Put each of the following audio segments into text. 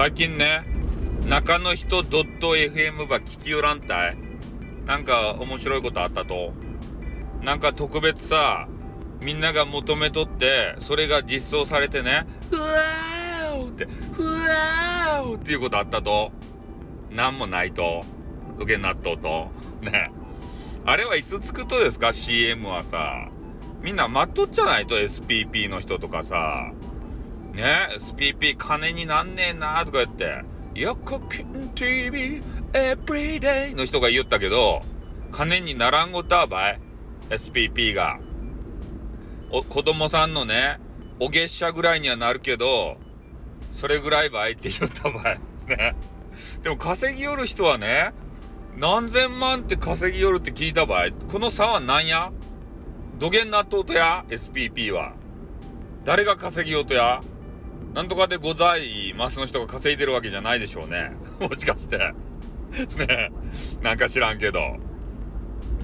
最近ね、中の人 .fm ば聞きよらんたい？なんか面白いことあったと？なんか特別さ、みんなが求めとって、それが実装されてね、ふわーって、ふわーっていうことあったと？なんもないと？受け納豆と。ね。あれはいつつくとですか ?CM はさ。みんな待っとっちゃないと？SPP の人とかさ。ね SPP 金になんねえなとか言って。横金 TV Everyday の人が言ったけど、金にならんごたばい。SPP が。お、子供さんのね、お月謝ぐらいにはなるけど、それぐらいばいって言ったばい。ね。でも稼ぎよる人はね、何千万って稼ぎよるって聞いた場合、この差は何や？土源納豆とや ?SPP は。誰が稼ぎようとや？なんとかでございますの人が稼いでるわけじゃないでしょうね。もしかして。ねなんか知らんけど。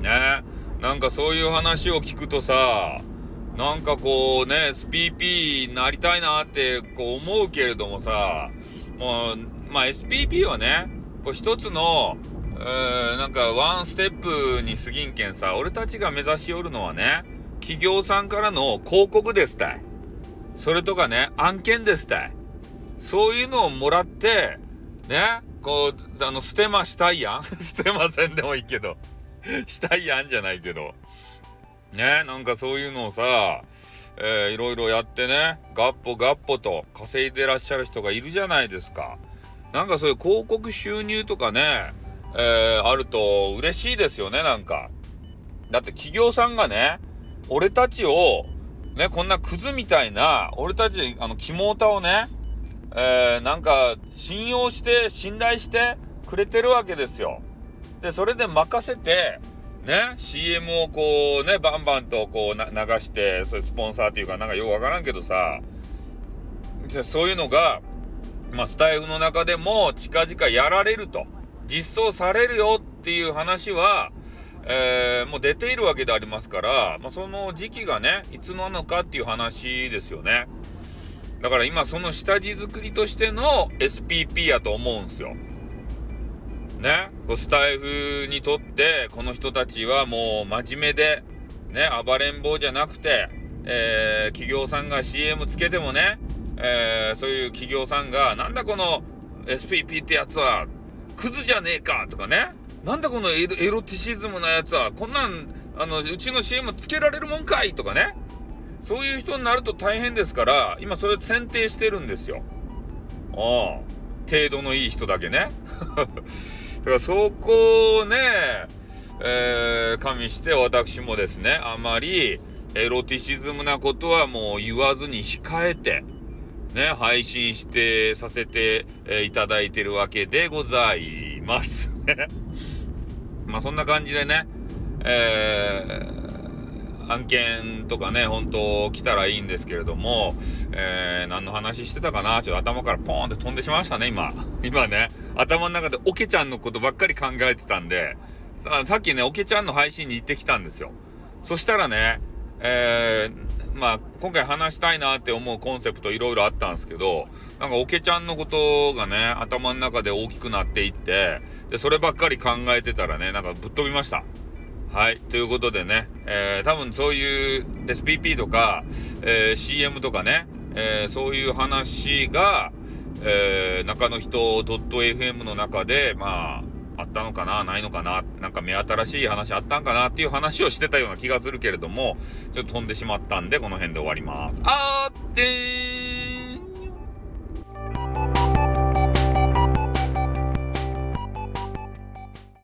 ねなんかそういう話を聞くとさ、なんかこうね、SPP になりたいなってこう思うけれどもさ、もう、まあ SPP はね、こう一つの、えー、なんかワンステップに過ぎんけんさ、俺たちが目指しおるのはね、企業さんからの広告ですたい。それとかね、案件ですたい。そういうのをもらって、ね、こう、あの、捨てましたいやん 捨てませんでもいいけどしたいやんじゃないけど。ね、なんかそういうのをさ、えー、いろいろやってね、ガッポガッポと稼いでらっしゃる人がいるじゃないですか。なんかそういう広告収入とかね、えー、あると嬉しいですよね、なんか。だって企業さんがね、俺たちを、ね、こんなクズみたいな、俺たち、あの、肝タをね、えー、なんか、信用して、信頼してくれてるわけですよ。で、それで任せて、ね、CM をこうね、バンバンとこう流して、そういうスポンサーっていうかなんかよくわからんけどさ、そういうのが、まあ、スタイフの中でも近々やられると、実装されるよっていう話は、えー、もう出ているわけでありますから、まあ、その時期がね、いつなのかっていう話ですよね。だから今その下地作りとしての SPP やと思うんすよ。ね、こうスタイフにとって、この人たちはもう真面目で、ね、暴れん坊じゃなくて、えー、企業さんが CM つけてもね、えー、そういう企業さんが、なんだこの SPP ってやつは、クズじゃねえかとかね、なんだこのエロティシズムなやつは、こんなん、あの、うちの CM つけられるもんかいとかね、そういう人になると大変ですから、今それ選定してるんですよ。ああ、程度のいい人だけね。だからそこをね、えー、加味して私もですね、あまりエロティシズムなことはもう言わずに控えて、ね、配信してさせて、いただいてるわけでございますね。まあそんな感じでね、えー案件とかね、本当来たらいいんですけれども、えー、何の話してたかな？ちょっと頭からポーンって飛んでしまいましたね、今。今ね、頭の中でオケちゃんのことばっかり考えてたんで、ささっきね、オケちゃんの配信に行ってきたんですよ。そしたらね、えー、まあ、今回話したいなって思うコンセプトいろいろあったんですけど、なんかオケちゃんのことがね、頭の中で大きくなっていって、で、そればっかり考えてたらね、なんかぶっ飛びました。はい。ということでね、えー、多分そういう SPP とか、えー、CM とかね、えー、そういう話が、えー、中の人 .fm の中で、まあ、あったのかなないのかななんか目新しい話あったんかなっていう話をしてたような気がするけれども、ちょっと飛んでしまったんで、この辺で終わります。あーってー